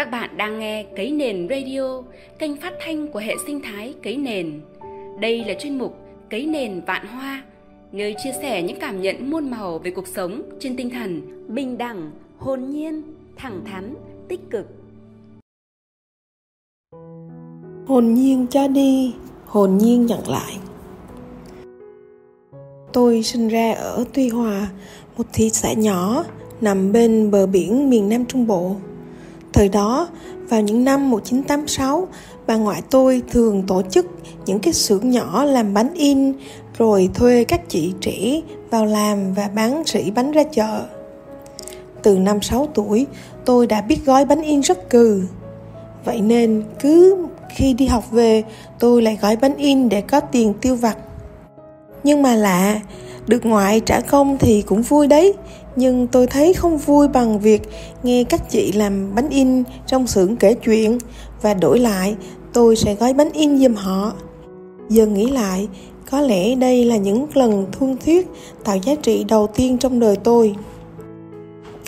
Các bạn đang nghe Cấy Nền Radio, kênh phát thanh của hệ sinh thái Cấy Nền. Đây là chuyên mục Cấy Nền Vạn Hoa, nơi chia sẻ những cảm nhận muôn màu về cuộc sống trên tinh thần bình đẳng, hồn nhiên, thẳng thắn, tích cực. Hồn nhiên cho đi, hồn nhiên nhận lại. Tôi sinh ra ở Tuy Hòa, một thị xã nhỏ nằm bên bờ biển miền Nam Trung Bộ. Thời đó, vào những năm 1986, bà ngoại tôi thường tổ chức những cái xưởng nhỏ làm bánh in rồi thuê các chị trẻ vào làm và bán sỉ bánh ra chợ. Từ năm 6 tuổi, tôi đã biết gói bánh in rất cừ. Vậy nên cứ khi đi học về, tôi lại gói bánh in để có tiền tiêu vặt. Nhưng mà lạ, được ngoại trả công thì cũng vui đấy, nhưng tôi thấy không vui bằng việc nghe các chị làm bánh in trong xưởng kể chuyện. Và đổi lại tôi sẽ gói bánh in giùm họ. Giờ nghĩ lại có lẽ đây là những lần thương thuyết tạo giá trị đầu tiên trong đời tôi.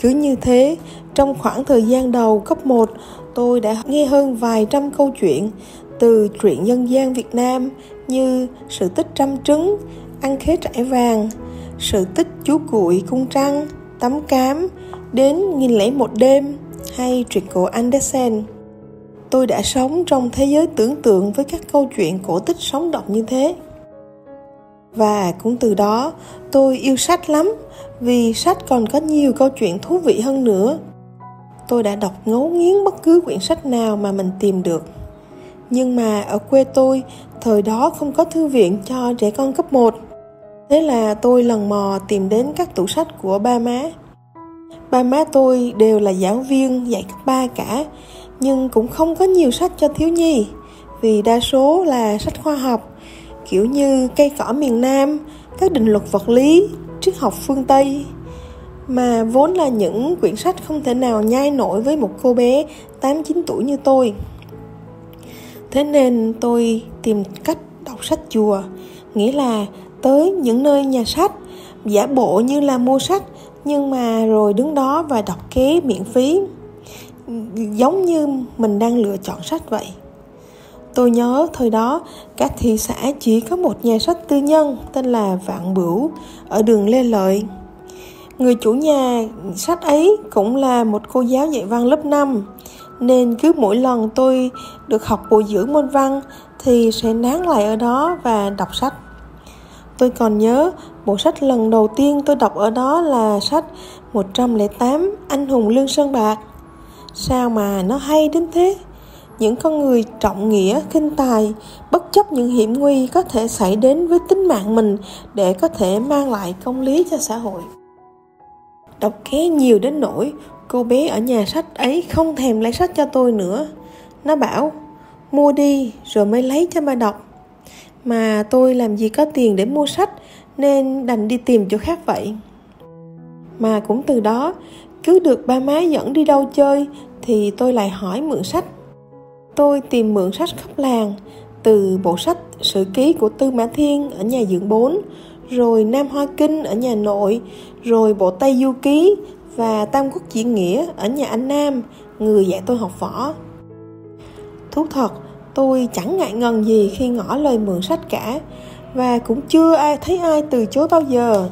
Cứ như thế trong khoảng thời gian đầu cấp 1 tôi đã nghe hơn vài trăm câu chuyện từ truyện dân gian Việt Nam như sự tích trăm trứng, ăn khế trải vàng, sự tích chú cuội cung trăng, tấm cám, đến nghìn lẻ một đêm hay truyện cổ Andersen. Tôi đã sống trong thế giới tưởng tượng với các câu chuyện cổ tích sống động như thế. Và cũng từ đó tôi yêu sách lắm vì sách còn có nhiều câu chuyện thú vị hơn nữa. Tôi đã đọc ngấu nghiến bất cứ quyển sách nào mà mình tìm được. Nhưng mà ở quê tôi, thời đó không có thư viện cho trẻ con cấp 1 Thế là tôi lần mò tìm đến các tủ sách của ba má. Ba má tôi đều là giáo viên dạy cấp ba cả, nhưng cũng không có nhiều sách cho thiếu nhi, vì đa số là sách khoa học, kiểu như cây cỏ miền Nam, các định luật vật lý, triết học phương Tây, mà vốn là những quyển sách không thể nào nhai nổi với một cô bé 8-9 tuổi như tôi. Thế nên tôi tìm cách đọc sách chùa, nghĩa là tới những nơi nhà sách, giả bộ như là mua sách, nhưng mà rồi đứng đó và đọc ké miễn phí, giống như mình đang lựa chọn sách vậy. Tôi nhớ thời đó cả thị xã chỉ có một nhà sách tư nhân tên là vạn bửu ở đường lê lợi. Người chủ nhà sách ấy cũng là một cô giáo dạy văn lớp 5 nên cứ mỗi lần tôi được học bồi dưỡng môn văn thì sẽ nán lại ở đó và đọc sách. Tôi còn nhớ bộ sách lần đầu tiên tôi đọc ở đó là sách 108 Anh hùng Lương Sơn Bạc. Sao mà nó hay đến thế? Những con người trọng nghĩa, khinh tài, bất chấp những hiểm nguy có thể xảy đến với tính mạng mình để có thể mang lại công lý cho xã hội. Đọc ké nhiều đến nỗi cô bé ở nhà sách ấy không thèm lấy sách cho tôi nữa. Nó bảo, mua đi rồi mới lấy cho bà đọc mà tôi làm gì có tiền để mua sách, nên đành đi tìm chỗ khác vậy. Mà cũng từ đó, cứ được ba má dẫn đi đâu chơi, thì tôi lại hỏi mượn sách. Tôi tìm mượn sách khắp làng, từ bộ sách sử ký của tư mã thiên ở nhà dưỡng 4 rồi nam hoa kinh ở nhà nội, rồi bộ tây du ký và tam quốc diễn nghĩa ở nhà anh nam, người dạy tôi học võ. Thú thật tôi chẳng ngại ngần gì khi ngỏ lời mượn sách cả, và cũng chưa ai thấy ai từ chối bao giờ.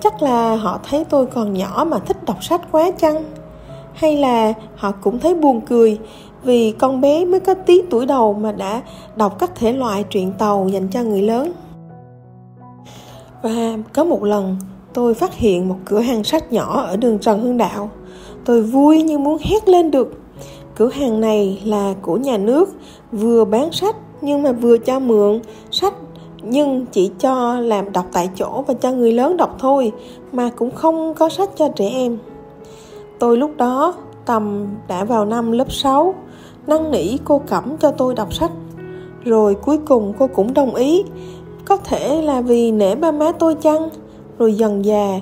Chắc là họ thấy tôi còn nhỏ mà thích đọc sách quá chăng? Hay là họ cũng thấy buồn cười vì con bé mới có tí tuổi đầu mà đã đọc các thể loại truyện tàu dành cho người lớn? Và có một lần, tôi phát hiện một cửa hàng sách nhỏ ở đường trần hưng đạo. Tôi vui như muốn hét lên được cửa hàng này là của nhà nước, vừa bán sách nhưng mà vừa cho mượn. Sách nhưng chỉ cho làm đọc tại chỗ và cho người lớn đọc thôi, mà cũng không có sách cho trẻ em. Tôi lúc đó tầm đã vào năm lớp 6 năn nỉ cô cẩm cho tôi đọc sách. Rồi cuối cùng cô cũng đồng ý, có thể là vì nể ba má tôi chăng? Rồi dần già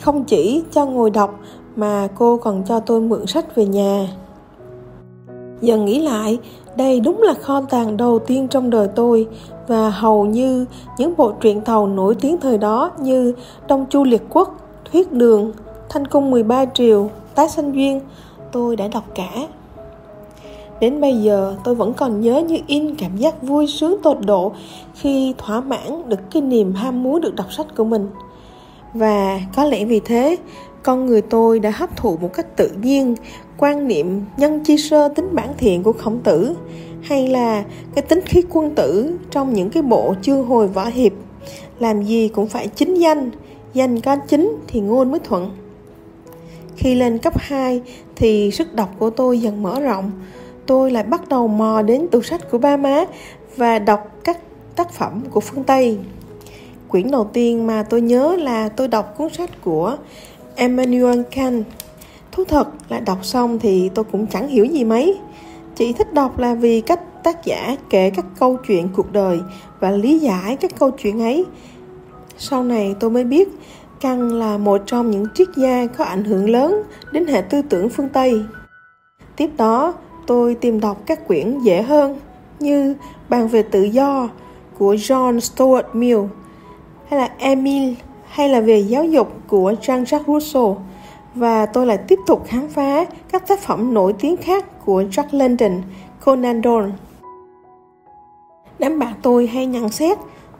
không chỉ cho ngồi đọc mà cô còn cho tôi mượn sách về nhà giờ nghĩ lại đây đúng là kho tàng đầu tiên trong đời tôi và hầu như những bộ truyện tàu nổi tiếng thời đó như Đông Chu Liệt Quốc, Thuyết Đường, Thanh Cung 13 Triều, Tái Sanh Duyên tôi đã đọc cả. Đến bây giờ tôi vẫn còn nhớ như in cảm giác vui sướng tột độ khi thỏa mãn được cái niềm ham muốn được đọc sách của mình. Và có lẽ vì thế, con người tôi đã hấp thụ một cách tự nhiên, quan niệm nhân chi sơ tính bản thiện của khổng tử, hay là cái tính khí quân tử trong những cái bộ chương hồi võ hiệp. Làm gì cũng phải chính danh danh có chính thì ngôn mới thuận. Khi lên cấp 2 thì sức đọc của tôi dần mở rộng. Tôi lại bắt đầu mò đến tủ sách của ba má và đọc các tác phẩm của phương Tây. Quyển đầu tiên mà tôi nhớ là tôi đọc cuốn sách của Emmanuel Kant. Thú thật là đọc xong thì tôi cũng chẳng hiểu gì mấy. Chỉ thích đọc là vì cách tác giả kể các câu chuyện cuộc đời và lý giải các câu chuyện ấy. Sau này tôi mới biết Kant là một trong những triết gia có ảnh hưởng lớn đến hệ tư tưởng phương Tây. Tiếp đó, tôi tìm đọc các quyển dễ hơn như Bàn về tự do của John Stuart Mill hay là Emile hay là về giáo dục của Jean-Jacques Rousseau. Và tôi lại tiếp tục khám phá các tác phẩm nổi tiếng khác của Jack London, Conan Doyle. Đám bạn tôi hay nhận xét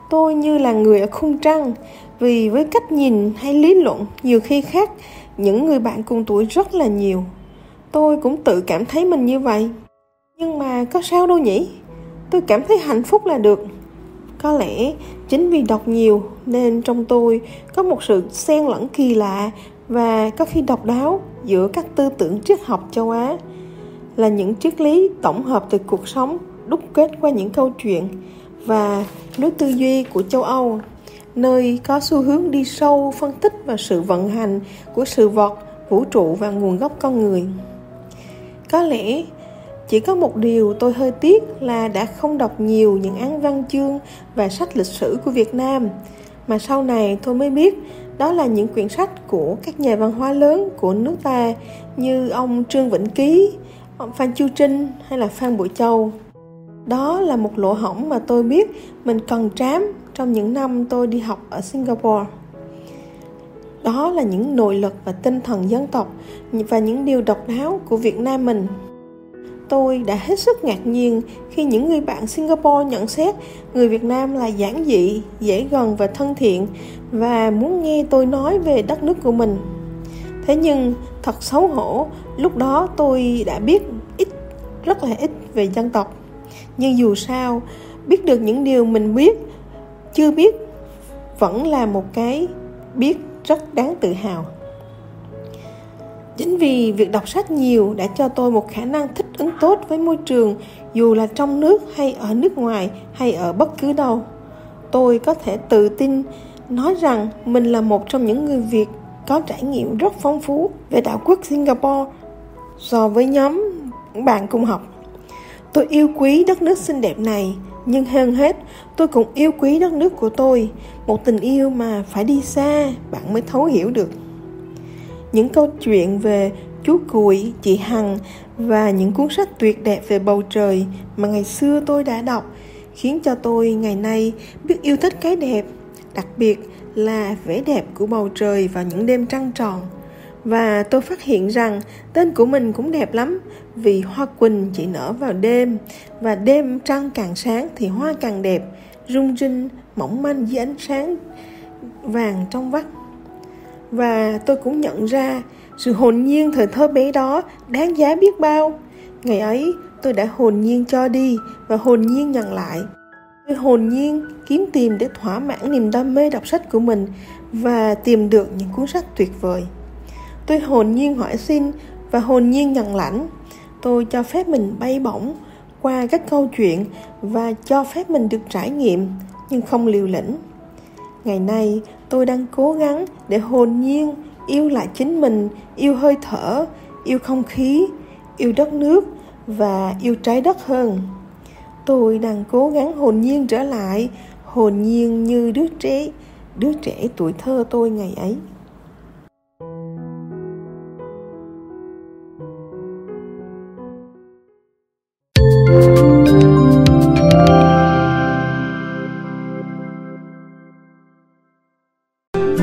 tôi như là người ở khung trăng vì với cách nhìn hay lý luận nhiều khi khác những người bạn cùng tuổi rất là nhiều. Tôi cũng tự cảm thấy mình như vậy. Nhưng mà có sao đâu nhỉ? Tôi cảm thấy hạnh phúc là được có lẽ chính vì đọc nhiều nên trong tôi có một sự xen lẫn kỳ lạ và có khi độc đáo giữa các tư tưởng triết học châu á là những triết lý tổng hợp từ cuộc sống đúc kết qua những câu chuyện và lối tư duy của châu âu, nơi có xu hướng đi sâu phân tích và sự vận hành của sự vật, vũ trụ và nguồn gốc con người. Có lẽ chỉ có một điều tôi hơi tiếc là đã không đọc nhiều những án văn chương và sách lịch sử của Việt Nam mà sau này tôi mới biết đó là những quyển sách của các nhà văn hóa lớn của nước ta như ông Trương Vĩnh Ký, ông Phan Chu Trinh hay là Phan Bội Châu. Đó là một lỗ hổng mà tôi biết mình cần trám trong những năm tôi đi học ở Singapore. Đó là những nội lực và tinh thần dân tộc và những điều độc đáo của Việt Nam mình. Tôi đã hết sức ngạc nhiên khi những người bạn Singapore nhận xét người Việt Nam là giản dị, dễ gần và thân thiện và muốn nghe tôi nói về đất nước của mình. Thế nhưng thật xấu hổ, lúc đó tôi đã biết ít, rất là ít về dân tộc. Nhưng dù sao, biết được những điều mình biết, chưa biết vẫn là một cái biết rất đáng tự hào chính vì việc đọc sách nhiều đã cho tôi một khả năng thích ứng tốt với môi trường, dù là trong nước hay ở nước ngoài hay ở bất cứ đâu. Tôi có thể tự tin nói rằng mình là một trong những người việt có trải nghiệm rất phong phú về đảo quốc singapore so với nhóm bạn cùng học. Tôi yêu quý đất nước xinh đẹp này, nhưng hơn hết, tôi cũng yêu quý đất nước của tôi. Một tình yêu mà phải đi xa bạn mới thấu hiểu được những câu chuyện về chú cùi chị hằng và những cuốn sách tuyệt đẹp về bầu trời mà ngày xưa tôi đã đọc, khiến cho tôi ngày nay biết yêu thích cái đẹp, đặc biệt là vẻ đẹp của bầu trời vào những đêm trăng tròn. Và tôi phát hiện rằng tên của mình cũng đẹp lắm, vì hoa quỳnh chỉ nở vào đêm và đêm trăng càng sáng thì hoa càng đẹp, rung rinh, mỏng manh dưới ánh sáng vàng trong vắt và tôi cũng nhận ra sự hồn nhiên thời thơ bé đó đáng giá biết bao. Ngày ấy, tôi đã hồn nhiên cho đi và hồn nhiên nhận lại. Tôi hồn nhiên kiếm tìm để thỏa mãn niềm đam mê đọc sách của mình và tìm được những cuốn sách tuyệt vời. Tôi hồn nhiên hỏi xin và hồn nhiên nhận lãnh. Tôi cho phép mình bay bổng qua các câu chuyện và cho phép mình được trải nghiệm, nhưng không liều lĩnh. Ngày nay tôi đang cố gắng để hồn nhiên yêu lại chính mình, yêu hơi thở, yêu không khí, yêu đất nước và yêu trái đất hơn. Tôi đang cố gắng hồn nhiên trở lại, hồn nhiên như đứa trẻ đứa trẻ tuổi thơ tôi ngày ấy.